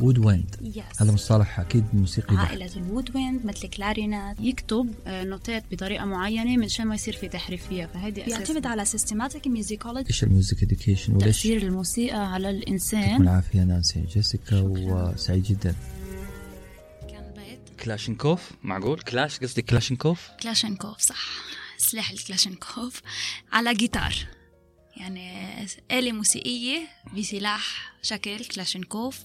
وود ويند يس هذا مصطلح أكيد موسيقي بحت. عائلة الوود ويند مثل كلارينات يكتب آه، نوتات بطريقة معينة من شان ما يصير في تحريف فيها فهيدي بيعتمد على systematic musicology. إيش الميوزك اديوكيشن وليش؟ تأثير الموسيقى على يعطيكم الإنسان العافية نانسي. جيسيكا وسعيد جدا. كلاشينكوف؟ معقول؟ كلاش؟ قصدي كلاشينكوف؟ كلاشينكوف صح. سلاح الكلاشينكوف. على جيتار. يعني آلة موسيقية بسلاح شكل كلاشينكوف.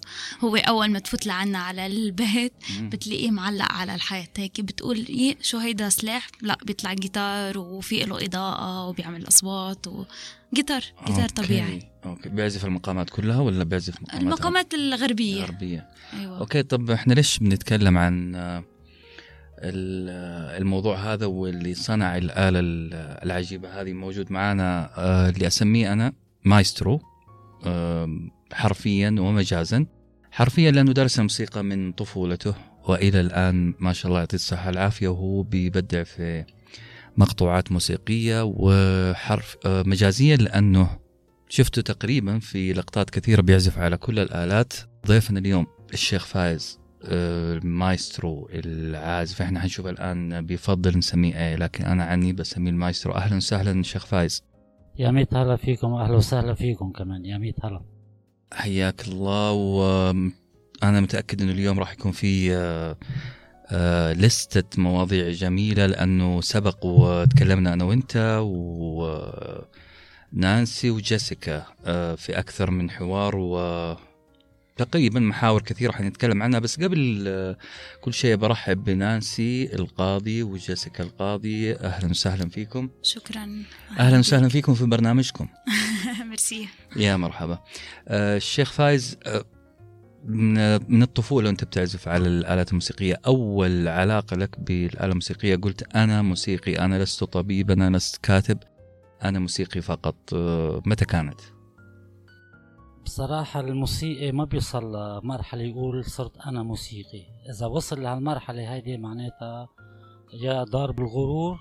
هو أول ما تفوت لعنا على البيت. بتلاقيه معلق على الحيط هيك بتقول إيه شو هيدا سلاح؟ لا بيطلع جيتار وفي له إضاءة وبيعمل أصوات وجيتار جيتار أوكي. طبيعي. أوكي. بيعزف المقامات كلها ولا بيعزف مقامات المقامات الغربية. غربيه أيوة. أوكي طب إحنا ليش بنتكلم عن الموضوع هذا واللي صنع الآلة ال- العجيبة هذه موجود معنا آه، اللي أسميه أنا مايسترو حرفيا ومجازا. حرفيا لأنه درس الموسيقى من طفولته وإلى الآن ما شاء الله يعطيه الصحة والعافية وهو بيبدع في مقطوعات موسيقية وحرف آه، مجازيا لأنه شفته تقريبا في لقطات كثيرة بيعزف على كل الآلات. ضيفنا اليوم الشيخ فايز. المايسترو العازف إحنا حنشوف الآن بيفضل نسميه إيه لكن أنا عني بسميه المايسترو. أهلا وسهلا شيخ فايز. يا ميت هلا فيكم أهلا وسهلا فيكم كمان. يا ميت هلا. حياك الله. وأنا متأكد إنه اليوم راح يكون في آه، آه، لستة مواضيع جميلة لأنه سبق وتكلمنا أنا وأنت ونانسي وجيسيكا آه، في أكثر من حوار و تقريبا محاور كثيرة حنتكلم عنها بس قبل آه، كل شيء برحب بنانسي القاضي وجيسيكا القاضي. أهلا وسهلا فيكم. شكرا. أهلا وسهلا فيكم في برنامجكم. ميرسي. يا مرحبا. آه، الشيخ فايز آه، من الطفولة وأنت بتعزف على الآلات الموسيقية. أول علاقة لك بالآلة الموسيقية قلت أنا موسيقي أنا لست طبيب أنا لست كاتب أنا موسيقي فقط. متى كانت؟ بصراحة الموسيقي ما بيوصل لمرحلة يقول صرت أنا موسيقي. إذا وصل لهالمرحلة هيدي معناتها يا دار بالغرور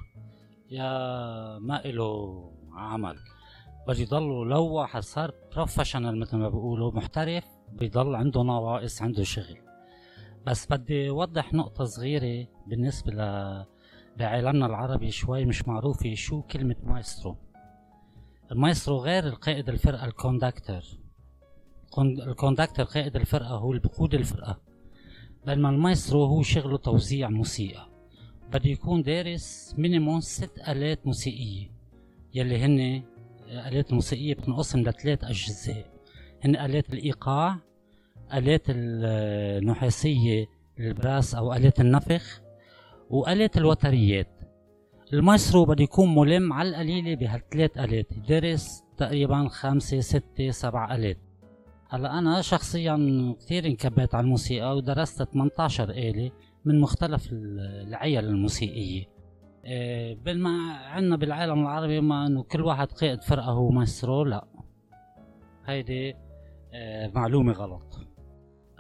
يا ما إله عمل. بده يضلوا لو واحد صار professional مثل ما بيقولوا محترف بيضل عنده نواقص عنده شغل. بس بدي أوضح نقطة صغيرة بالنسبة ل بعالمنا العربي شوي مش معروفة شو كلمة مايسترو؟ المايسترو غير القائد الفرقة ال conductor. con- ال conductor قائد الفرقة هو اللي بقود الفرقة. بينما المايسترو هو شغله توزيع موسيقى. بده يكون دارس minimum ست آلات موسيقية يلي هن آلات موسيقية بتنقسم لثلاث أجزاء. هن آلات الإيقاع آلات النحاسية ال brass أو آلات النفخ وآلات الوتريات. المايسترو بده يكون ملم على القليلة بهالثلاث آلات درس تقريبا خمسة ستة سبع آلات. هلا أنا شخصيا كثير انكبيت على الموسيقى ودرست 18 آلة من مختلف ال- العيل الموسيقية. إيه، بينما عندنا بالعالم العربي ما إنه كل واحد قائد فرقة هو مايسترو لا. هيدي آه، معلومة غلط.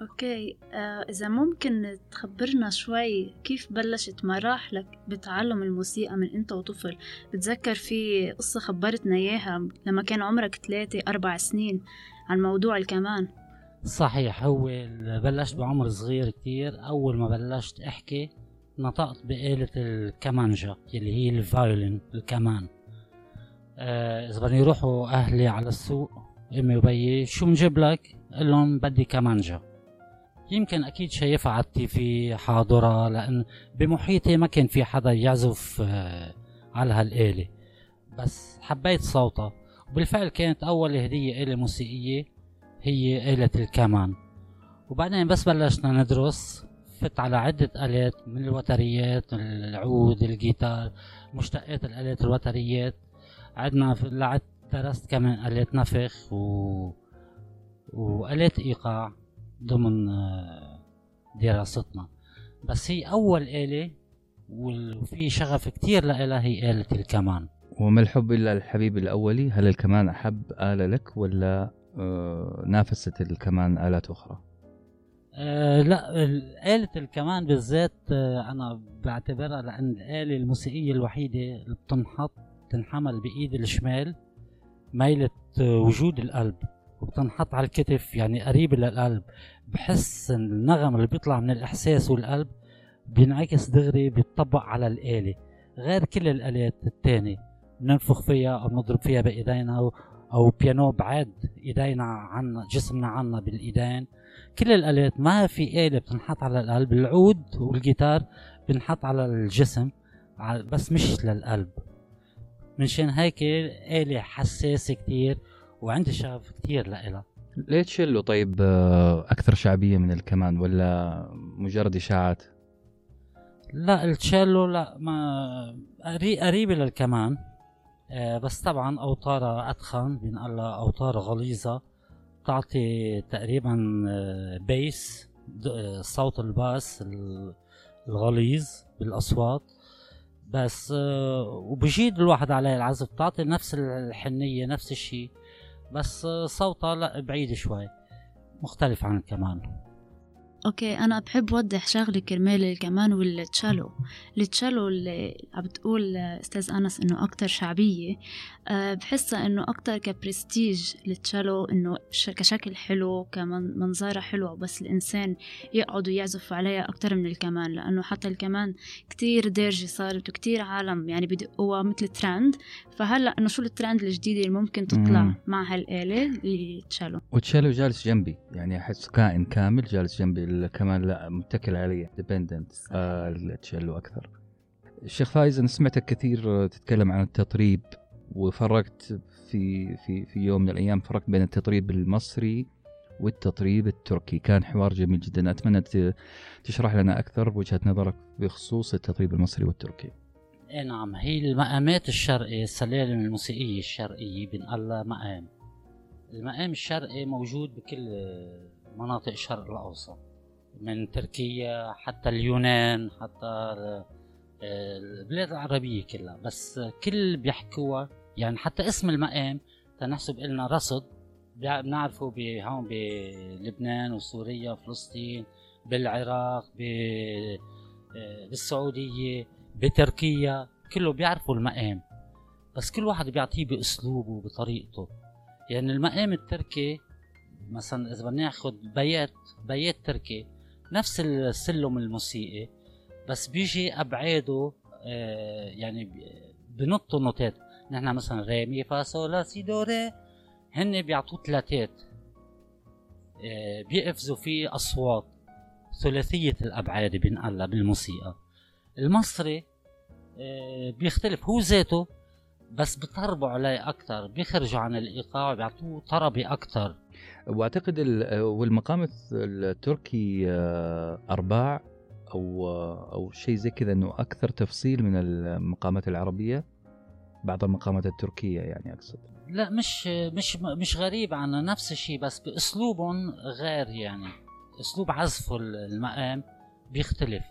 أوكي آه إذا ممكن تخبرنا شوي كيف بلشت مراحلك بتعلم الموسيقى من أنت وطفل؟ بتذكر في قصة خبرتنا إياها لما كان عمرك ثلاثة أربع سنين. عن موضوع الكمان. صحيح هو بلشت بعمر صغير كتير. أول ما بلشت أحكي نطقت بآلة الكمانجا اللي هي الفايولين الكمان. آه إذا بدي يروحوا أهلي على السوق أمي وبيي شو بنجيب لك؟ قل لهم بدي كمانجا يمكن أكيد شايفها على التيفي حاضرة لأن بمحيطي ما كان في حدا يعزف آه على هالآلة. بس حبيت صوتها. وبالفعل كانت أول هدية آلة موسيقية هي آلة الكمان. وبعدين بس بلشنا ندرس فت على عدة آلات من الوتريات العود الجيتار مشتقات الآلات الوتريات. عدنا لعبت درست كمان آلات نفخ و... وآلات إيقاع ضمن آه، دراستنا. بس هي أول آلة وفي شغف كتير لها هي آلة الكمان. وما الحب إلا الحبيب الأولي؟ هل الكمان أحب آلة لك ولا آه، نافست الكمان آلات أخرى؟ آه لا آلة الكمان بالذات آه أنا بعتبرها لأن الآلة الموسيقية الوحيدة اللي بتنحط تنحمل بإيد الشمال ميلة آه وجود القلب وبتنحط على الكتف يعني قريبة للقلب. بحس النغم اللي بيطلع من الإحساس والقلب بينعكس دغري بيطبق على الآلة غير كل الآلات التانية. بننفخ فيها أو بنضرب فيها بإيدينا أو, أو بيانو بعاد إيدينا عنا جسمنا عنا بالإيدين. كل الآلات ما في آلة بتنحط على القلب. العود والجيتار بنحط على الجسم بس مش للقلب. منشان هيك آلة حساسة كتير وعندي شغف كتير لإلها. ليه تشيلو طيب آه، أكثر شعبية من الكمان ولا مجرد إشاعات؟ لا التشيلو لا ما قريبة للكمان. بس طبعا أوتارها أتخن بنقال لها أوتار غليظة تعطي تقريبا آه، بيس صوت الباس الغليظ بالأصوات. بس وبجيد الواحد عليها العزف بتعطي نفس الحنية نفس الشيء. بس صوتها لا بعيد شوي مختلف عن الكمان أوكي أنا بحب وضح شغله كرمال الكمان والتشالو التشالو اللي عم بتقول أستاذ أنس إنه أكتر شعبية أه بحسها إنه أكتر كبرستيج التشالو إنه كشكل حلو كمنظرها حلوة بس الإنسان يقعد ويعزف عليها أكتر من الكمان. لأنه حتى الكمان كتير دارجه صارت وكتير عالم يعني بدقوها مثل ترند فهلأ إنه شو الترند الجديده اللي ممكن تطلع مم. مع هالآلة؟ التشالو وتشالو جالس جنبي يعني أحس كائن كامل جالس جنبي. كمان لا متكل علي. dependent آه أكثر. الشيخ فايز أنا سمعتك كثير تتكلم عن التطريب وفرقت في في في يوم من الأيام فرقت بين التطريب المصري والتطريب التركي. كان حوار جميل جدا. أتمنى تشرح لنا أكثر بوجهة نظرك بخصوص التطريب المصري والتركي. اي نعم. هي المقامات الشرقية السلالم الموسيقية الشرقية بنقال مقام المقام الشرقي موجود بكل مناطق الشرق الأوسط. من تركيا حتى اليونان حتى البلاد العربية كلها. بس كل بيحكوها يعني حتى اسم المقام تنحسب لنا رصد. بنعرفه هون بلبنان وسوريا وفلسطين بالعراق بالسعودية بتركيا. كله بيعرفوا المقام. بس كل واحد بيعطيه بأسلوبه بطريقته يعني المقام التركي مثلا إذا بدنا ناخذ بيات بيات تركي نفس السلم الموسيقي بس بيجي أبعاده آه يعني بنطوا نوتات نحن مثلا ري مي فا سولا سي دو ري هن بيعطوه ثلاثات. آه بيقفزوا فيه أصوات. ثلاثية الأبعاد بنقال بالموسيقى. المصري آه بيختلف. هو ذاته بس بطربوا عليه أكثر بيخرجوا عن الإيقاع بيعطوه طربي أكثر وأعتقد والمقام التركي آه، أرباع أو أو شيء زي كذا إنه أكثر تفصيل من المقامات العربية. بعض المقامات التركية يعني أقصد. لا مش مش مش غريب عنا نفس الشيء بس باسلوبهم غير يعني. أسلوب عزف المقام بيختلف.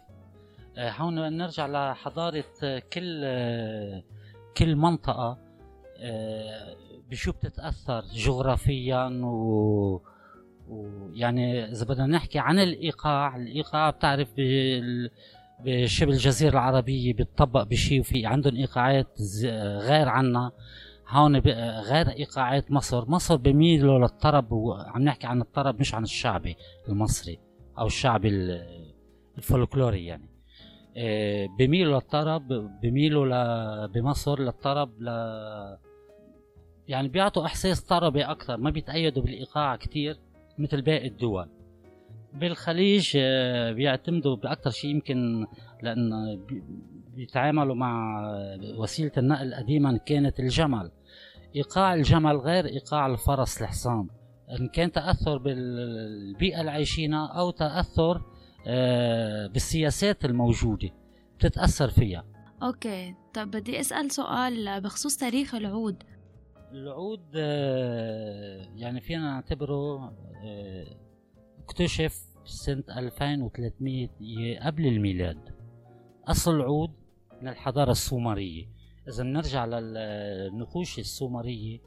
آه، هون نرجع لحضارة كل كل منطقة آه، بشو بتتأثر جغرافيا و ويعني إذا بدنا نحكي عن الإيقاع الإيقاع بتعرف بشبه الجزيره العربية بيتطبق بشيء وفي عندهم إيقاعات غير عنا. هون غير إيقاعات مصر. مصر بميلوا للطرب وعم نحكي عن الطرب مش عن الشعبي المصري أو الشعبي الفولكلوري يعني. بميلوا للطرب بميلوا بمصر للطرب ل يعني بيعطوا إحساس طربي أكثر ما بيتأيدوا بالإيقاع كثير مثل باقي الدول. بالخليج آه، بيعتمدوا بأكثر شيء يمكن لأن بيتعاملوا مع وسيلة النقل القديمة كانت الجمل. إيقاع الجمل غير إيقاع الفرس الحصان. إن كان تأثر بالبيئة اللي عايشينها أو تأثر آه، بالسياسات الموجودة بتتأثر فيها. أوكي طب بدي أسأل سؤال بخصوص تاريخ العود. العود آه، يعني فينا نعتبره آه، اكتشف سنة 2300 قبل الميلاد. أصل العود من الحضارة السومرية. إذا بنرجع للنقوش السومرية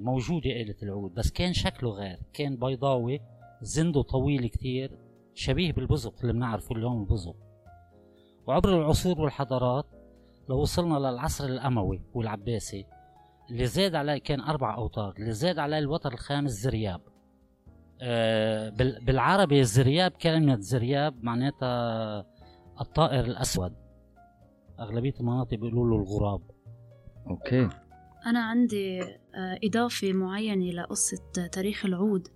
موجودة آلة العود بس كان شكله غير. كان بيضاوي زنده طويل كتير شبيه بالبزق اللي بنعرفه اليوم البزق وعبر العصور والحضارات لو وصلنا للعصر الأموي والعباسي اللي زاد عليه كان أربع أوتار اللي زاد عليه الوتر الخامس زرياب. آه، بال- بالعربي الزرياب كلمة زرياب معناتها الطائر الأسود. أغلبية المناطق بيقولوا له الغراب. أوكي. أنا عندي آه، إضافة معينة لقصة تاريخ العود.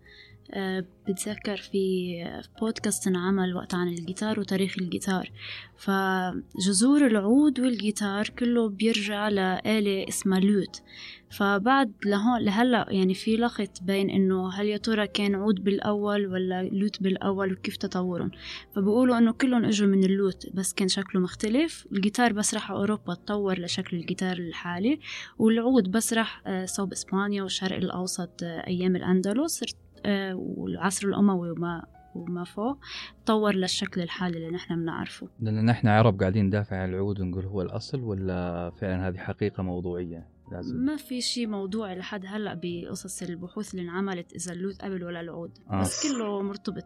بتذكر في بودكاست انعمل وقت عن الجيتار وتاريخ الجيتار. فجذور العود والجيتار كله بيرجع لآلة اسمها لوت. فبعد لهون لهلا يعني في لغط بين إنه هل يا ترى كان عود بالأول ولا لوت بالأول وكيف تطورهم. فبيقولوا إنه كلهم إجوا من اللوت بس كان شكله مختلف. الجيتار بس راح أوروبا تطور لشكل الجيتار الحالي والعود بس راح آه، صوب إسبانيا والشرق الأوسط آه، أيام الأندلس. آه، والعصر الأموي وما وما فوق تطور للشكل الحالي اللي نحن بنعرفه. لأن نحن عرب قاعدين ندافع عن العود ونقول هو الأصل ولا فعلا هذه حقيقة موضوعية؟ لازم. ما في شيء موضوعي لحد هلأ بقصص البحوث اللي انعملت إذا اللوت قبل ولا العود. آه. بس كله مرتبط.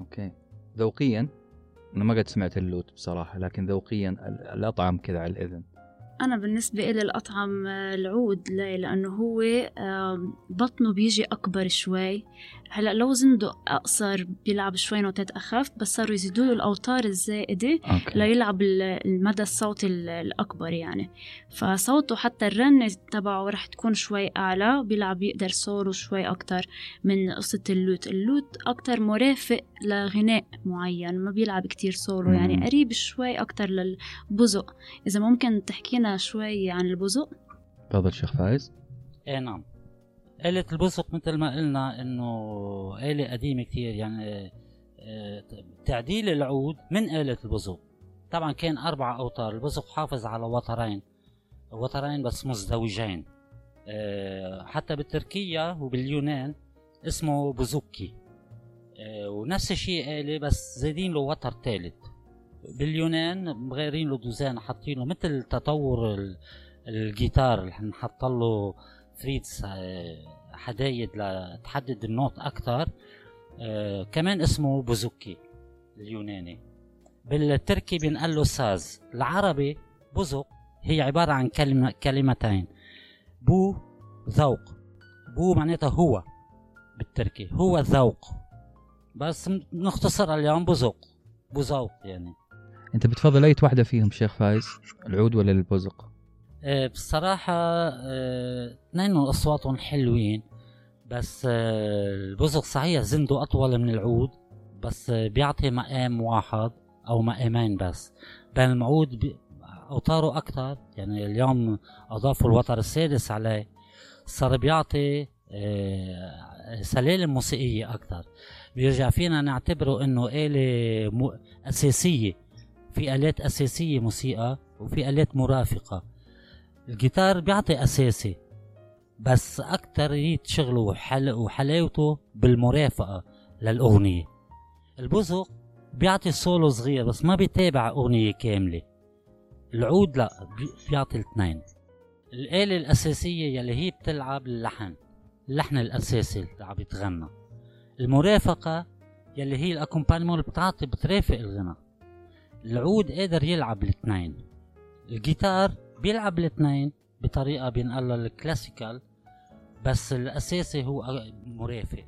أوكي. ذوقيا؟ أنا ما قد سمعت اللوت بصراحة لكن ذوقيا ال- الأطعم كذا على الإذن. أنا بالنسبة إلي الأطعم آه، العود ليه؟ لأنه هو بطنه بيجي أكبر شوي. هلأ لو زنده أقصر بيلعب شوي نوتات أخف بس صاروا يزيدوا له الأوتار الزائدة أوكي. ليلعب ال- المدى الصوتي ال- الأكبر يعني. فصوته حتى الرنة تبعه رح تكون شوي أعلى بيلعب يقدر سولو شوي أكتر من قصة اللوت. اللوت أكتر مرافق لغناء معين ما بيلعب كتير مم. يعني. قريب شوي أكتر للبزق. إذا ممكن تحكينا شوي عن البزق. تفضل شيخ فايز. إيه نعم. آلة البزق مثل ما قلنا إنه آلة قديمة كتير يعني آه، تعديل العود من آلة البزق. طبعا كان أربع أوتار البزق حافظ على وترين وترين بس مزدوجين. آه، حتى بالتركية وباليونان اسمه بوزوكي آه، ونفس الشيء آلة بس زايدين له وتر ثالث باليونان مغيرين له دوزان حاطين له مثل تطور ال- الجيتار اللي حنحط له frets آه، حدايد لتحدد ال notes أكثر كمان اسمه بوزوكي اليوناني. بالتركي بنقال له ساز العربي بزق هي عبارة عن كلمة كلمتين. بو ذوق. بو معناتها هو بالتركي هو الذوق بس نختصرها اليوم بزق بزوق يعني. أنت بتفضل أي واحدة فيهم شيخ فايز العود ولا البزق آه، بصراحة آه، اثنين أصواتهم حلوين بس آه، البزق صحيح زنده أطول من العود بس بيعطي مقام واحد أو مقامين بس. بين العود بي- أوتاره أكتر يعني اليوم أضافوا الوتر السادس عليه صار بيعطي سلالم موسيقية أكتر. بيرجع فينا نعتبره إنه آلة أساسية. في آلات أساسية موسيقى وفي آلات مرافقة. الجيتار بيعطي أساسي بس أكتر شغله وحل وحلاوته بالمرافقة للأغنية. البزق بيعطي سولو صغير بس ما بيتابع أغنية كاملة. العود لا بي- بيعطي الاثنين. الآلة الأساسية يلي هي بتلعب اللحن اللحن الأساسي اللي عم يتغنى. المرافقة يلي هي ال accompagnement بتعطي بترافق الغنى العود قادر يلعب الاثنين. الجيتار بيلعب الاثنين بطريقة بينقال الكلاسيكال بس الأساسي هو مرافق.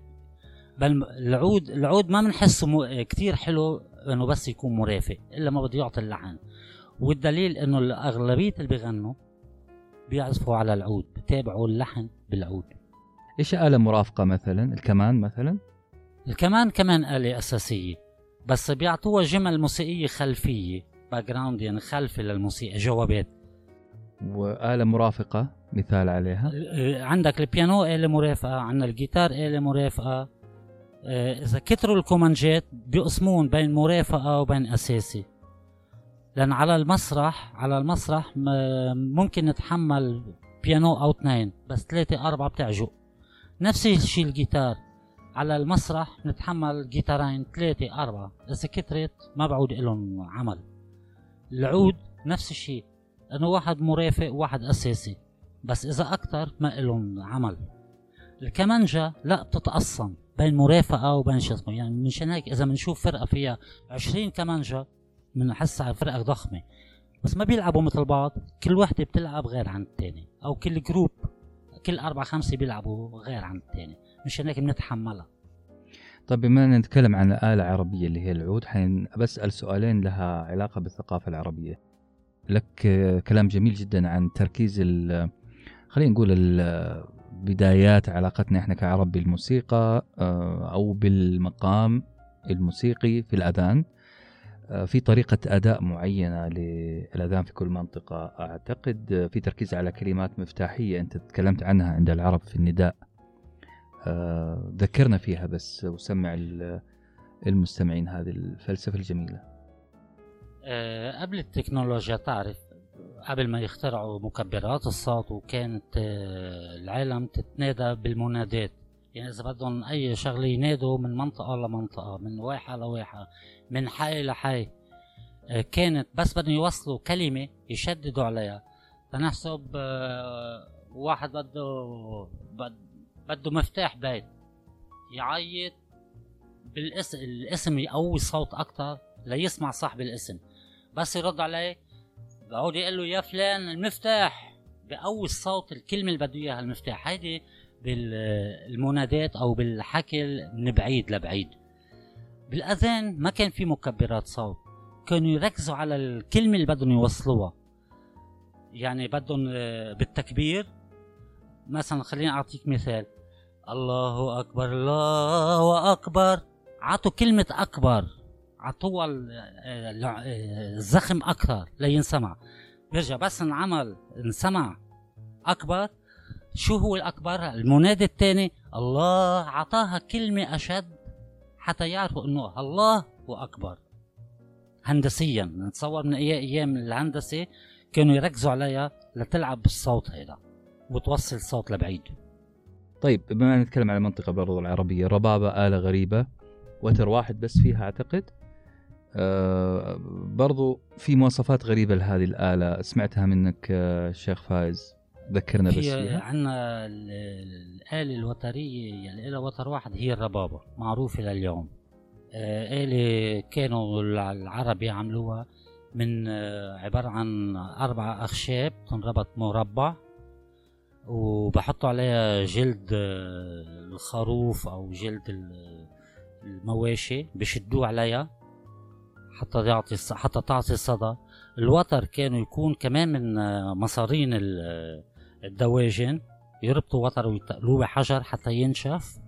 بل العود العود ما بنحسه م... كتير حلو إنه بس يكون مرافق إلا ما بده يعطي اللحن والدليل إنه الأغلبية اللي بيغنوا بيعزفوا على العود بتابعوا اللحن بالعود. إيش آلة مرافقة مثلا؟ الكمان مثلا؟ الكمان كمان آلة أساسية. بس بيعطوها جمل موسيقية خلفية background يعني خلفي للموسيقى جوابات. وآلة مرافقة مثال عليها. آه، عندك البيانو آلة مرافقة. عندنا الجيتار آلة مرافقة. آه، إذا كتروا الكومانجات بيقسمون بين مرافقة وبين أساسي. لأن على المسرح على المسرح ممكن نتحمل بيانو أو اثنين بس ثلاثة أربعة بتعجق نفس الشيء الجيتار. على المسرح نتحمل جيتارين ثلاثة أربعة. إذا كترت ما بعود لهم عمل. العود نفس الشيء. إنه واحد مرافق وواحد أساسي. بس إذا أكتر ما لهم عمل. الكمانجا لا بتتقسم بين مرافقة وبين شو اسمه يعني مشان هيك إذا بنشوف فرقة فيها 20 كمانجا بنحسها فرقة ضخمة. بس ما بيلعبوا مثل بعض. كل وحدة بتلعب غير عن الثاني أو كل جروب كل أربعة خمسة بيلعبوا غير عن الثاني مشان هيك بنتحملها. طيب بما أننا نتكلم عن الآلة العربية اللي هي العود حين بسأل سؤالين لها علاقة بالثقافة العربية. لك كلام جميل جدا عن تركيز خلينا نقول بدايات علاقتنا إحنا كعرب بالموسيقى آه، أو بالمقام الموسيقي في الأذان. آه، في طريقة أداء معينة للأذان في كل منطقة أعتقد في تركيز على كلمات مفتاحية أنت تكلمت عنها عند العرب في النداء. ذكرنا فيها بس وسمع ال- المستمعين هذه الفلسفة الجميلة. آه، قبل التكنولوجيا تعرف قبل ما يخترعوا مكبرات الصوت وكانت آه، العالم تتنادى بالمنادات. يعني إذا بدهم أي شغلة ينادوا من منطقة لمنطقة من واحة لواحة من حي لحي. آه، كانت بس بدهم يوصلوا كلمة يشددوا عليها. تنحسب آه، واحد بده بد- بده مفتاح بيت. يعيط بالاسم الاسم يقوي الصوت أكثر ليسمع صاحب الاسم. بس يرد عليه بقعد يقول له يا فلان المفتاح. بقوي الصوت الكلمة اللي بده إياها المفتاح. هيدي بالمنادات أو بالحكي من بعيد لبعيد. بالأذان ما كان في مكبرات صوت. كانوا يركزوا على الكلمة اللي بدهم يوصلوها. يعني بدهم آه، بالتكبير. مثلا خليني أعطيك مثال. الله أكبر الله أكبر. عطوا كلمة أكبر. عطوها الزخم أكثر. لينسمع بيرجع بس انعمل انسمع. أكبر. شو هو الأكبر؟ المنادي الثاني. الله عطاها كلمة أشد حتى يعرفوا إنه الله هو أكبر. هندسيا. نتصور من أيام الهندسة كانوا يركزوا عليها لتلعب بالصوت هيدا. وتوصل الصوت لبعيد. طيب بما أن نتكلم على المنطقة برضو العربية الربابة آلة غريبة وتر واحد بس فيها أعتقد. آه برضو في مواصفات غريبة لهذه الآلة. سمعتها منك آه الشيخ فايز. ذكرنا بس هي عندنا الآلة الوترية يلي لها وتر واحد هي الربابة معروفة لليوم. آه، آلة كانوا العرب يعملوها من آه، عبارة عن أربع أخشاب تنربط مربع. وبحطوا عليها جلد آه، الخروف أو جلد ال- المواشي بشدوه عليها حتى يعطي حتى تعطي صدى. الوتر كانوا يكون كمان من آه، مصارين ال- الدواجن. يربطوا وتر ويتقلوه بحجر حتى ينشف.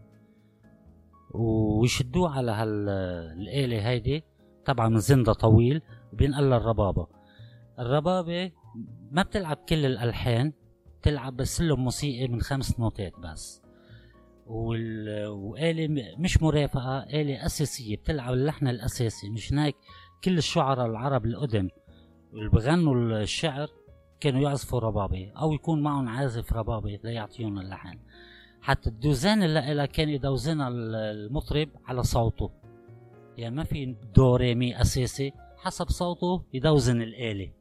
ويشدوه على هالآلة هيدي. طبعا من زندة طويل. وبينقل الربابة الربابة ما بتلعب كل الألحان. بتلعب بسلم موسيقي من خمس نوتات بس. وآلة مش مرافقة آلة أساسية بتلعب اللحن الأساسي. مش هيك كل الشعراء العرب القدم اللي بغنوا الشعر كانوا يعزفوا ربابة أو يكون معهم عازف ربابة ليعطيهم اللحن. حتى الدوزان اللي لها كان يدوزنها ال- المطرب على صوته. يعني ما في دو ري مي أساسي حسب صوته يدوزن الآلة.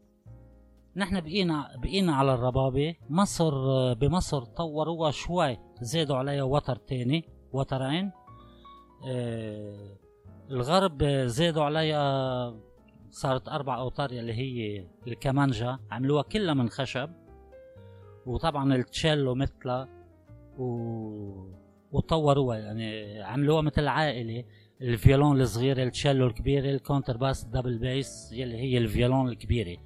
نحن بقينا بقينا على الربابة. مصر بمصر طوروها شوي زادوا عليها وتر تاني وترين آه الغرب زادوا عليها صارت أربع أوتار اللي هي الكمانجا عملوها كلها من خشب. وطبعا التشيلو مثلها. و... وطوروها يعني عملوها مثل عائلة. الفيولون الصغير التشيلو الكبير ال contrabass double bass يلي هي الفيولون الكبيرة.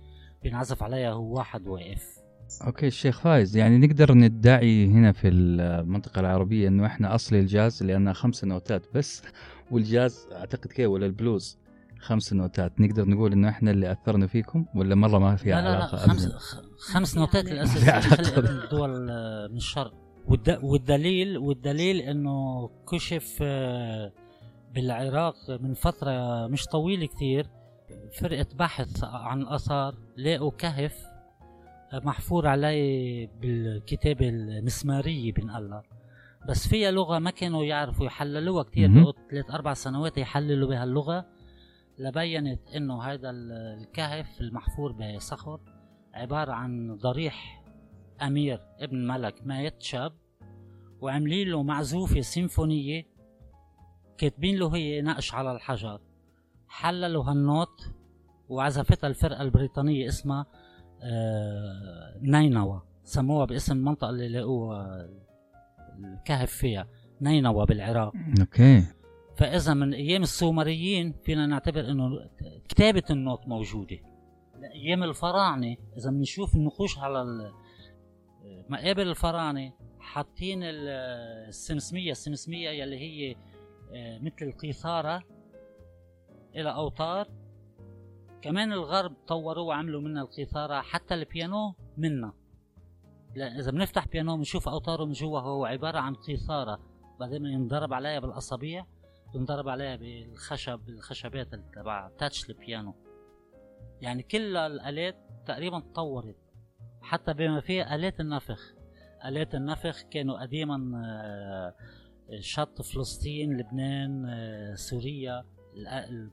بينعزف عليها هو واحد واقف. okay الشيخ فايز. يعني نقدر ندعي هنا في المنطقة العربية إنه إحنا أصل الجاز لأنها خمس نوتات بس. والجاز أعتقد كيف؟ ولا البلوز خمس نوتات. نقدر نقول إنه إحنا اللي أثرنا فيكم؟ ولا مرة ما في لا لا لا علاقة خمس خمس نوتات يعني الاساسيه علاقة خلق من الدول آه، من الشرق والد... والدليل والدليل إنه كشف آه، بالعراق من فترة مش طويلة كثير. فرقة بحث عن آثار لقوا كهف آه، محفور عليه بالكتابه المسماريه بنقلها بس فيها لغة ما كانوا يعرفوا يحللوها كثير مهم. بقوا ثلاث أربع سنوات يحللوا بهاللغه لبينت إنه هذا ال- الكهف المحفور بصخر عبارة عن ضريح أمير ابن ملك مات شاب وعاملين له معزوفة سيمفونية كاتبين له هي نقش على الحجر. حللوا هالنوت وعزفتها الفرقة البريطانية اسمها آه، نينوى. سموها باسم المنطقة اللي لقوها الكهف فيها نينوى بالعراق. okay. فإذا من أيام السومريين فينا نعتبر إنه كتابة النوت موجودة. أيام الفراعنة إذا بنشوف النقوش على ال- مقابر الفراعنة حاطين ال- السمسمية السمسمية يلي هي آه، مثل القيثارة إلها أوتار. كمان الغرب طوروا وعملوا منها القيثاره حتى البيانو منها لأن إذا بنفتح بيانو بنشوف أوتاره من جوا هو عبارة عن قيثاره بعدين ينضرب عليها بالاصابيع بنضرب عليها بالخشب بالخشبات تبع تاتش البيانو يعني كل الآلات تقريبا تطورت حتى بما فيها آلات النفخ. آلات النفخ كانوا قديما آه، شط فلسطين لبنان آه، سوريا.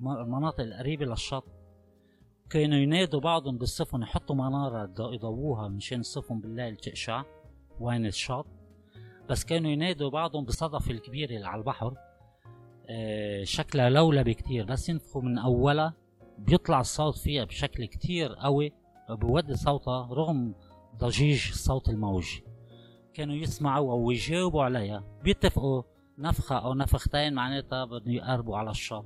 المناطق القريبة للشط. كانوا ينادوا بعضهم بالسفن يحطوا منارة يض- يضووها مشان السفن بالليل تقشع وين الشط. بس كانوا ينادوا بعضهم بصدف الكبيرة اللي على البحر. آه، شكلها لولبي كتير بس ينفخوا من أولها. بيطلع الصوت فيها بشكل كتير قوي وبيودي صوتها رغم ضجيج الصوت الموجي كانوا يسمعوا أو يجاوبوا عليها. بيتفقوا نفخة أو نفختين معناتها بدهم يقربوا على الشط.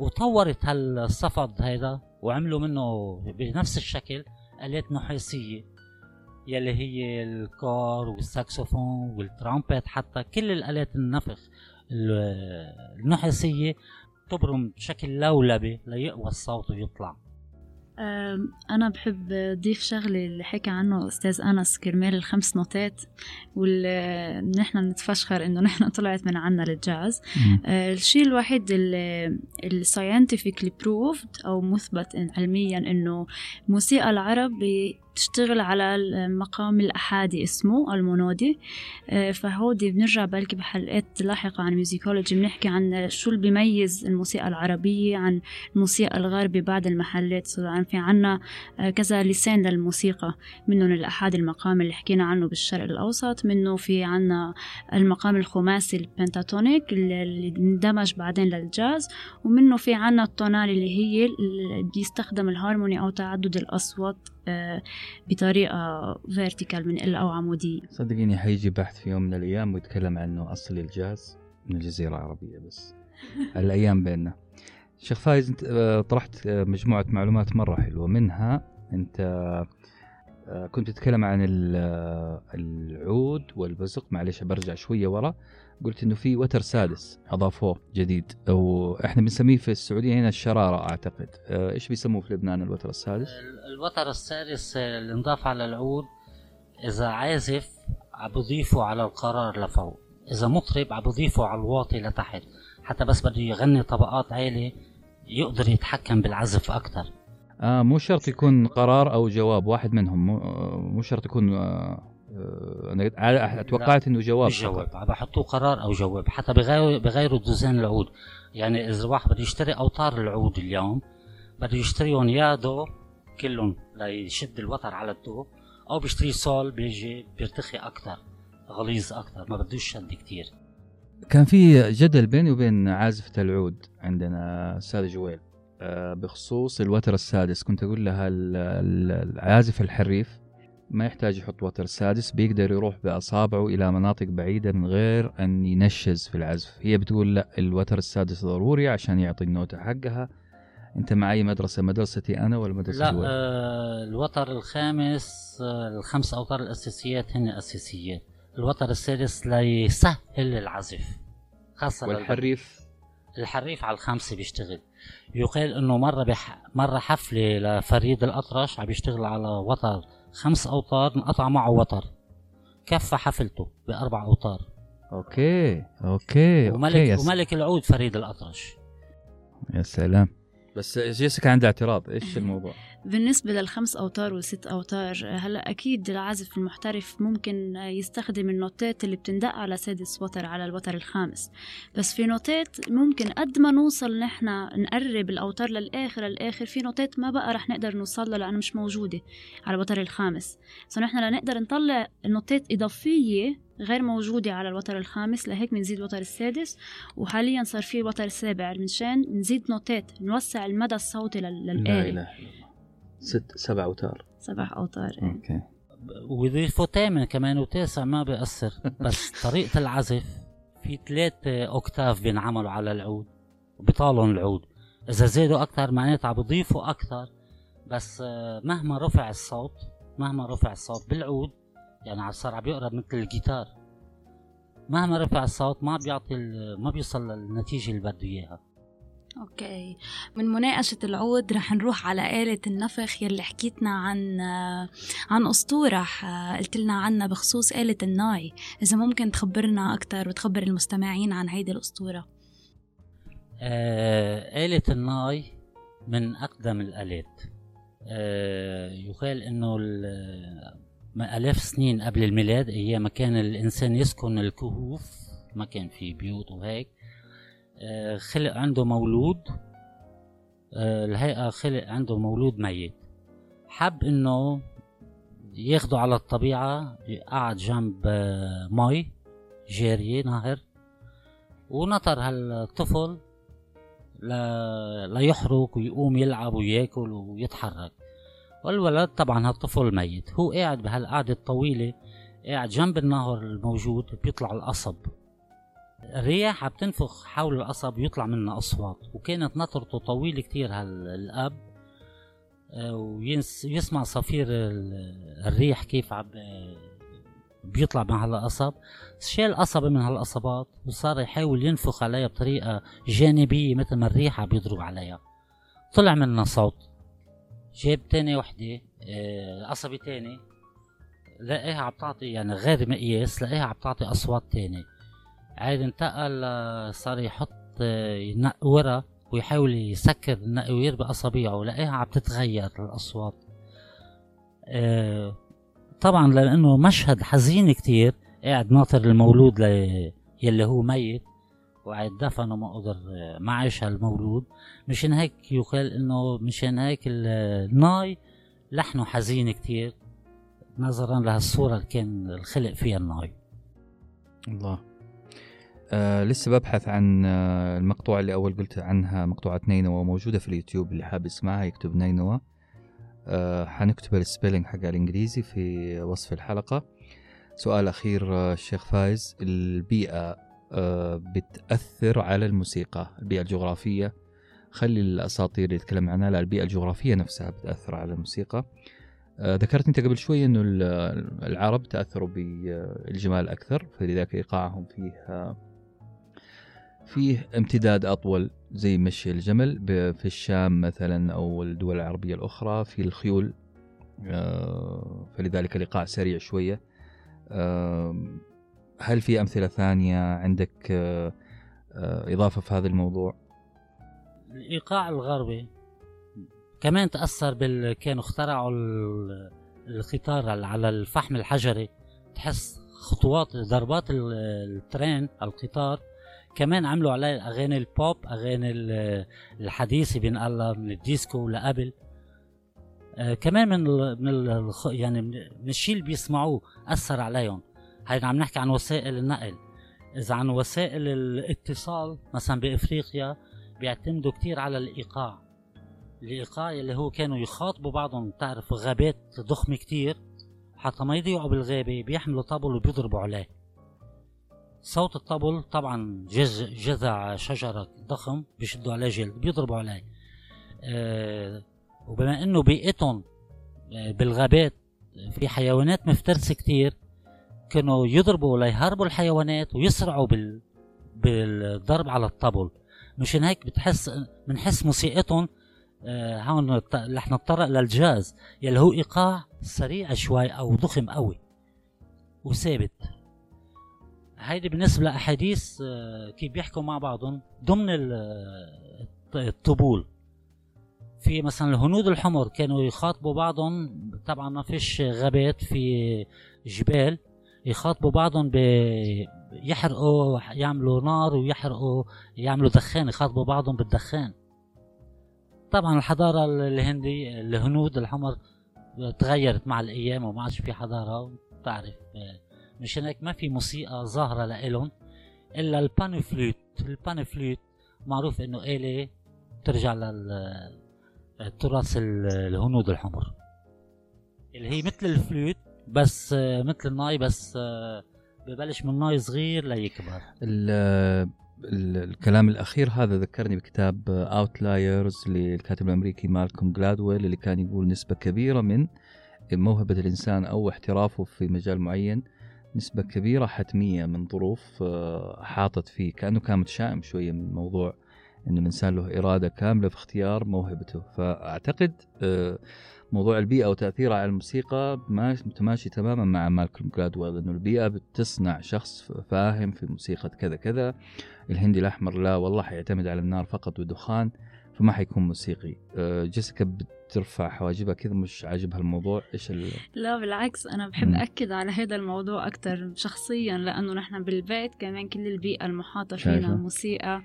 وطورت هالصفد هيدا وعملوا منه بنفس الشكل آلات نحاسية يلي هي الكار والساكسوفون والترامبت حتى كل الآلات النفخ ال- النحاسية تبرم بشكل لولبي ليقوى الصوت ويطلع. أنا بحب أضيف شغلة اللي حكى عنه أستاذ أنس كرمال الخمس نوتات واللي نحن بنتفشخر إنه نحن طلعت من عنا للجاز. آه، الشيء الوحيد ال scientifically proved أو مثبت إن- علميا إنه موسيقى العرب بتشتغل على المقام الأحادي اسمه ال monody. آه، فهودي بنرجع بلكي بحلقات لاحقة عن musicology بنحكي عن شو اللي بيميز الموسيقى العربية عن الموسيقى الغربية بعد المحلات. طبعا في عنا آه، كذا لسان للموسيقى منهم الأحادي المقام اللي حكينا عنه بالشرق الأوسط منه في عنا المقام الخماسي ال pentatonic اللي اندمج بعدين للجاز ومنه في عنا ال tonal اللي هي اللي بيستخدم الهارموني أو تعدد الأصوات بطريقة vertical من ال أو عمودية صدقيني حيجي بحث في يوم من الأيام ويتكلم عنه أصل الجاز من الجزيرة العربية بس. الأيام بيننا. شيخ فايز أنت آه، طرحت آه، مجموعة معلومات مرة حلوة. منها أنت آه، كنت تتكلم عن ال- العود والبزق. معلش برجع شوية ورا. قلت إنه في وتر سادس أضافوه جديد وإحنا بنسميه في السعودية هنا الشرارة أعتقد. آه، إيش بيسموه في لبنان الوتر السادس؟ ال- الوتر السادس اللي انضاف على العود إذا عازف بضيفه على القرار لفوق. إذا مطرب بضيفه على الواطي لتحت. حتى بس بده يغني طبقات عالية يقدر يتحكم بالعزف أكتر. آه مو شرط يكون قرار أو جواب واحد منهم. مو, آه، مو شرط يكون آه آه، أنا ع- توقعت إنه جواب. مش جواب. عم بحطوه قرار أو جواب. حتى بغيروا بغيروا العود. يعني إذا الواحد بده يشتري أوتار العود اليوم بده يشتريهم يا دو كلهم ليشد الوتر على الدو أو بيشتري سول بيجي بيرتخي أكتر غليظ أكتر ما بدوش شد كتير. كان في جدل بيني وبين عازفة العود عندنا أستاذ جويل. آه بخصوص الوتر السادس كنت أقول لها ال- ال- العازف الحريف ما يحتاج يحط وتر سادس بيقدر يروح بأصابعه إلى مناطق بعيدة من غير أن ينشز في العزف. هي بتقول لا الوتر السادس ضروري عشان يعطي النوتة حقها. أنت مع اي مدرسة مدرستي أنا ولا مدرسه لا جويل آه الوتر الخامس آه الخمس أوتار الأساسيات هن أساسيات. الوتر السادس ليسهل العزف خاصة. والحريف؟ الحريف على الخمسة بيشتغل. يقال إنه مرة بح... مرة حفلة لفريد الأطرش عم بيشتغل على وتر خمس أوتار انقطع معه وتر. كفى حفلته بأربع أوتار. okay okay okay وملك س... وملك العود فريد الأطرش. يا سلام. بس جيسيكا عندها اعتراض. إيش الموضوع؟ بالنسبة للخمس أوتار والست أوتار هلا أكيد العازف المحترف ممكن يستخدم النوتات اللي بتندق على سادس وتر على الوتر الخامس. بس في نوتات ممكن قد ما نوصل نحن نقرب الأوتار للآخر الآخر في نوتات ما بقى رح نقدر نوصل لها لأنها مش موجودة على الوتر الخامس. فنحن لنقدر نطلع نوتات إضافية غير موجودة على الوتر الخامس لهيك بنزيد الوتر السادس وحاليا صار في وتر سابع. منشان نزيد نوتات نوسع المدى الصوتي للآلة. ست سبع أوتار. سبع أوتار. okay. ويضيفوا تامن كمان وتاسع ما بيأثر بس طريقة العزف في ثلاث أوكتاف بينعملوا على العود بيطالهم العود. إذا زادوا أكثر معناتها عم بيضيفوا أكثر بس آه، مهما رفع الصوت مهما رفع الصوت بالعود يعني صار عم يقرب مثل الجيتار. مهما رفع الصوت ما بيعطي ال- ما بيوصل للنتيجة اللي بده إياها. okay. من مناقشة العود رح نروح على آلة النفخ يلي حكيتنا عن عن أسطورة قلت لنا عنها بخصوص آلة الناي. إذا ممكن تخبرنا أكتر وتخبر المستمعين عن هيدي الأسطورة. آه، آلة الناي من أقدم الآلات. آه، يقال ما آلاف سنين قبل الميلاد أيام كان الإنسان يسكن الكهوف ما كان في بيوت وهيك. خلق عنده مولود آه، الهيئة خلق عنده مولود ميت. حب إنه ياخده على الطبيعة قعد جنب آه، مي جارية نهر. ونطر هالطفل لا ليحرق ويقوم يلعب وياكل ويتحرك. والولد طبعا هالطفل ميت. هو قاعد بهالقعدة الطويلة قاعد جنب النهر الموجود بيطلع القصب. الرياح عم تنفخ حول القصب ويطلع منها أصوات وكانت نطرته طويلة كتير هالأب آه، ويسمع صفير ال- الريح كيف عم آه، بيطلع مع هالقصب شال قصبة من هالقصبات وصار يحاول ينفخ عليها بطريقة جانبية مثل ما الريح عم بيضرب عليها. طلع منها صوت. جاب تاني وحدة آه، قصبة تاني لقاها عم تعطي يعني غير مقياس لقاها عم تعطي أصوات تاني. عاد انتقل آه، صار يحط آه، ينقورها ويحاول يسكر النقوير بأصابيعه لقاها عم تتغير الأصوات. آه، طبعا لأنه مشهد حزين كتير قاعد ناطر المولود. يلي هو ميت وقاعد دفنه ما قدر ما عاش هالمولود. مشان هيك يقال إنه مشان هيك ال- الناي لحنه حزين كتير نظرا لهالصورة اللي كان الخلق فيها الناي. الله. آه لسه ببحث عن آه المقطوعة اللي أول قلت عنها مقطوعة نينوى موجودة في اليوتيوب اللي حاب يسمعها يكتب نينوى. آه حنكتب ال spelling حق الإنجليزي في وصف الحلقة. سؤال أخير آه الشيخ فايز البيئة آه بتأثر على الموسيقى البيئة الجغرافية؟ خلي الأساطير اللي يتكلم عنها لا البيئة الجغرافية نفسها بتأثر على الموسيقى. آه، ذكرت أنت قبل شوي إنه ال- العرب تأثروا بالجمال أكثر فلذلك إيقاعهم فيه آه، فيه امتداد أطول زي مشي الجمل في الشام مثلا أو الدول العربية الأخرى في الخيول. آه، فلذلك الايقاع سريع شوية. آم، هل في أمثلة ثانية عندك آه، آه، إضافة في هذا الموضوع؟ الإيقاع الغربي كمان تأثر بال كانوا اخترعوا ال- القطار ال- على الفحم الحجري. تحس خطوات ضربات ال- ال train القطار كمان عملوا عليه أغاني البوب أغاني ال- الحديثه بينقال من الديسكو لقبل آه كمان من ال من ال يعني من من الشيء اللي بيسمعوه أثر عليهم. هيدا عم نحكي عن وسائل النقل. إذا عن وسائل الاتصال مثلا بإفريقيا بيعتمدوا كتير على الإيقاع. الإيقاع اللي هو كانوا يخاطبوا بعضهم تعرف غابات ضخمة كتير. حتى ما يضيعوا بالغابة بيحملوا طبل وبيضربوا عليه. صوت الطبل طبعا جز جذع شجرة ضخم بيشدوا عليه جلد بيضربوا عليه آه وبما إنه بيئتهم آه بالغابات في حيوانات مفترسة كتير كانوا يضربوا ليهربوا الحيوانات ويسرعوا بال بالضرب على الطبل. مشان هيك بتحس بنحس موسيقتهم آه هون رح نتطرق للجاز يلي هو إيقاع سريع شوي أو ضخم قوي. وثابت. هيدي بالنسبة لأحاديث كيف بيحكوا مع بعضهم. ضمن الطبول في مثلا الهنود الحمر كانوا يخاطبوا بعضهم طبعا ما فيش غابات في جبال يخاطبوا بعضهم يحرقوا يعملوا نار ويحرقوا يعملوا دخان يخاطبوا بعضهم بالدخان. طبعا الحضارة الهندية الهنود الحمر تغيرت مع الأيام وما عادش في حضارة بتعرف مشان هيك ما في موسيقى ظاهرة لإلهم إلا البانفلوت البانفلوت معروف إنه آلة ترجع للتراث الهنود الحمر. اللي هي مثل الفلوت بس مثل الناي بس ببلش من ناي صغير ليكبر الكلام الأخير هذا ذكرني بكتاب Outliers للكاتب الأمريكي مالكوم جلادويل اللي كان يقول نسبة كبيرة من موهبة الإنسان أو احترافه في مجال معين نسبة كبيرة حتمية من ظروف آه، حاطت فيه كأنه كان متشائم شوية من موضوع أن الإنسان له إرادة كاملة في اختيار موهبته. فأعتقد آه، موضوع البيئة وتأثيرها على الموسيقى متماشي تماما مع مالكولم جلادويل إنه البيئة بتصنع شخص فاهم في موسيقى كذا كذا الهندي الأحمر لا والله حيعتمد على النار فقط والدخان فما حيكون موسيقي. آه، جيسيكا بترفع حواجبها كذا مش عاجبها الموضوع إيش ال... لا بالعكس أنا بحب م. أكد على هذا الموضوع أكثر شخصيا لأنه نحن بالبيت كمان كل البيئة المحاطة فينا موسيقى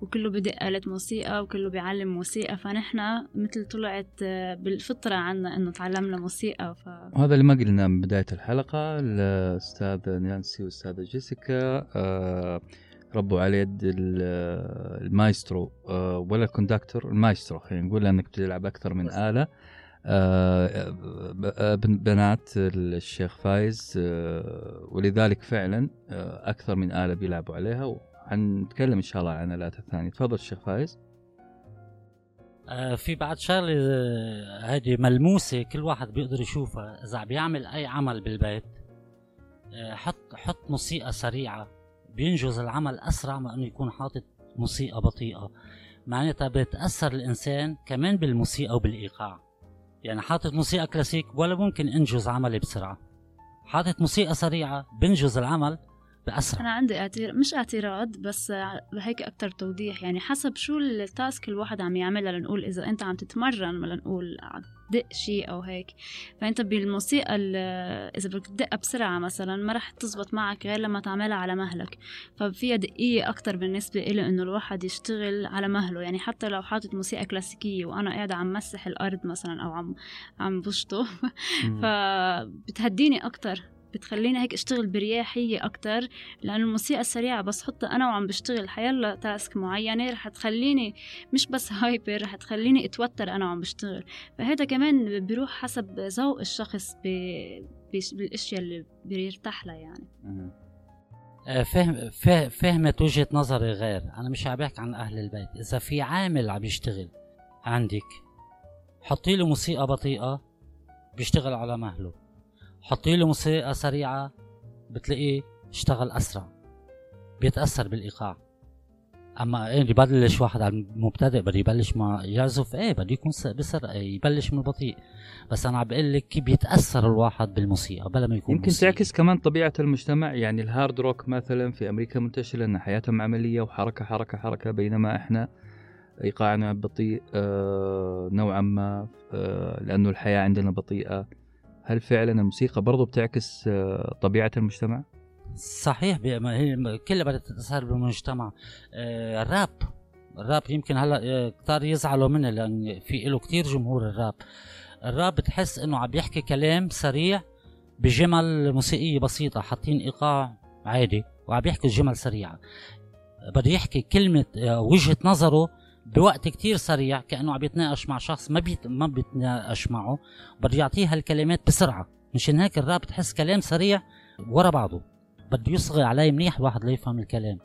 وكله بدق آلة موسيقى وكله بيعلم موسيقى فنحن مثل طلعت آه، بالفطرة عنا إنه تعلمنا موسيقى ف... وهذا اللي ما قلناه من بداية الحلقة الاستاذه نانسي والاستاذه جيسيكا آه ربوا على يد المايسترو آه، ولا ال conductor المايسترو خلينا نقول لأنك بتلعب أكثر من آلة. آه، آه، بنات الشيخ فايز ولذلك فعلا أكثر من آلة بيلعبوا عليها. وحنتكلم إن شاء الله عن الآلات الثانية. تفضل الشيخ فايز. في بعد شغله هذه ملموسة كل واحد بيقدر يشوفها. إذا بيعمل أي عمل بالبيت حط حط موسيقى سريعة. بينجز العمل أسرع ما أنه يكون حاطط موسيقى بطيئة. معناتها بتأثر الإنسان كمان بالموسيقى وبالإيقاع. يعني حاطط موسيقى كلاسيك ولا ممكن أنجز عملي بسرعة. حاطط موسيقى سريعة بنجز العمل بأسرع. أنا عندي اعتراض مش اعتراض بس هيك أكتر توضيح. يعني حسب شو التاسك الواحد عم يعملها لنقول إذا أنت عم تتمرن ولا نقول دق شيء أو هيك. فأنت بالموسيقى إذا بدك تدقها بسرعة مثلا ما رح تزبط معك غير لما تعملها على مهلك. ففيها دقيه أكثر بالنسبة إلي إنه الواحد يشتغل على مهله. يعني حتى لو حاطط موسيقى كلاسيكية وأنا قاعدة عم مسح الأرض مثلا أو عم عم بشطه. فبتهديني أكثر بتخليني هيك أشتغل برياحية أكتر لأنه الموسيقى السريعة بس حطها أنا وعم بشتغل حيلا تاسك معينة رح تخليني مش بس هايبر رح تخليني أتوتر أنا وعم بشتغل. فهذا كمان بيروح حسب ذوق الشخص بالأشياء اللي بيرتاح لها يعني. آه، فهم فهمت وجهة نظري غير. أنا مش عم بحكي عن أهل البيت. إذا في عامل عم يشتغل عندك حطي له موسيقى بطيئة بيشتغل على مهله. حطي له موسيقى سريعة بتلاقيه اشتغل أسرع. بيتأثر بالإيقاع. أما إيه يبلش واحد على المبتدئ بده يبلش ما يعزف إيه بده يكون بسرعة يبلش من البطيء. بس أنا عم بقول لك كيف بيتأثر الواحد بالموسيقى بلا ما يكون يمكن موسيقى. تعكس كمان طبيعة المجتمع. يعني الهارد روك مثلا في أمريكا منتشر لأن حياتهم عملية وحركة حركة حركة. بينما إحنا إيقاعنا بطيء آه نوعا ما آه لأنه الحياة عندنا بطيئة. هل فعلا الموسيقى برضو بتعكس آه، طبيعة المجتمع؟ صحيح هي كلها بدها تتأثر بالمجتمع. آه، الراب الراب يمكن هلا آه، كتار يزعلوا منه لأن في له كتير جمهور الراب. الراب بتحس إنه عم يحكي كلام سريع بجمل موسيقية بسيطة حاطين إيقاع عادي وعم يحكي جمل سريعة. بده يحكي كلمة وجهة نظره بوقت كتير سريع كأنه عم يتناقش مع شخص ما بيت ما بيتناقش معه. بده يعطيه هالكلمات بسرعة. مشان هيك الراب بتحس كلام سريع ورا بعضه. بده يصغي عليه منيح الواحد ليفهم الكلام.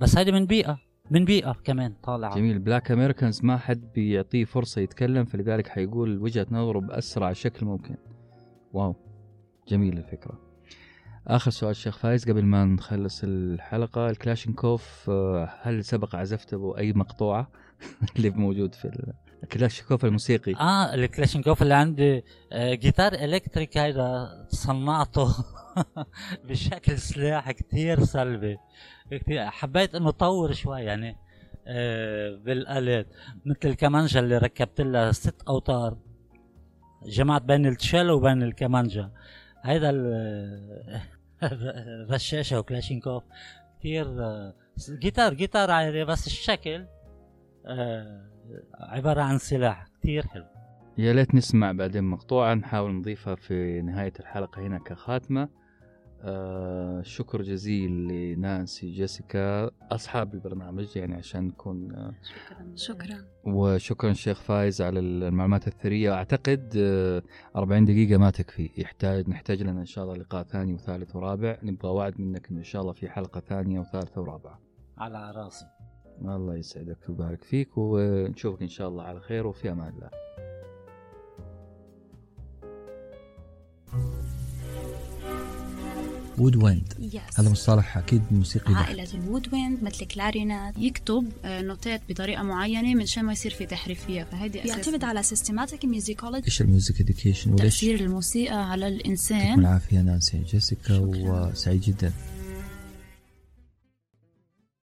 بس هيدي من بيئة من بيئة كمان طالعة. جميل. Black Americans ما حد بيعطيه فرصة يتكلم فلذلك حيقول وجهة نظره بأسرع شكل ممكن. wow. جميل الفكرة. آخر سؤال شيخ فايز قبل ما نخلص الحلقة الكلاشينكوف آه، هل سبق عزفته أي مقطوعة؟ اللي موجود في الكلاشينكوف الموسيقي. آه الكلاشينكوف اللي عندي آه جيتار electric هذا صنعته بشكل سلاح كتير سلبي. كتير حبيت إنه طور شوي يعني آه، بالآلات. مثل الكمانجا اللي ركبت لها ست أوتار. جمعت بين التشيلو وبين الكمانجا. هيدا الرشاشة وكلاشينكوف. كثير آه، جيتار جيتار عادي بس الشكل آه، عبارة عن سلاح كثير حلو. يا ليت نسمع بعدين مقطوعة نحاول نضيفها في نهاية الحلقة هنا كخاتمة. آه شكر جزيل لنانسي جيسيكا أصحاب البرنامج يعني عشان نكون آه شكرا. وشكرا شيخ فايز على المعلومات الثرية. أعتقد آه 40 دقيقة ما تكفي. يحتاج نحتاج لنا إن شاء الله لقاء ثاني وثالث ورابع. نبغى وعد منك إن شاء الله في حلقة ثانية وثالثة ورابعة. على راسي. الله يسعدك ويبارك فيك ونشوفك إن شاء الله على خير وفي أمان الله. woodwinds هذا مصطلح أكيد موسيقي بحت. عائلة ال woodwind مثل كلارينات. يكتب آه، نوتات بطريقة معينة من شان ما يصير في تحريف فيها فهيدي أساس. بيعتمد على systematic musicology إيش ال music education تأثير الموسيقى على يعطيكم الانسان العافية نانسي جيسيكا وسعيد جدا.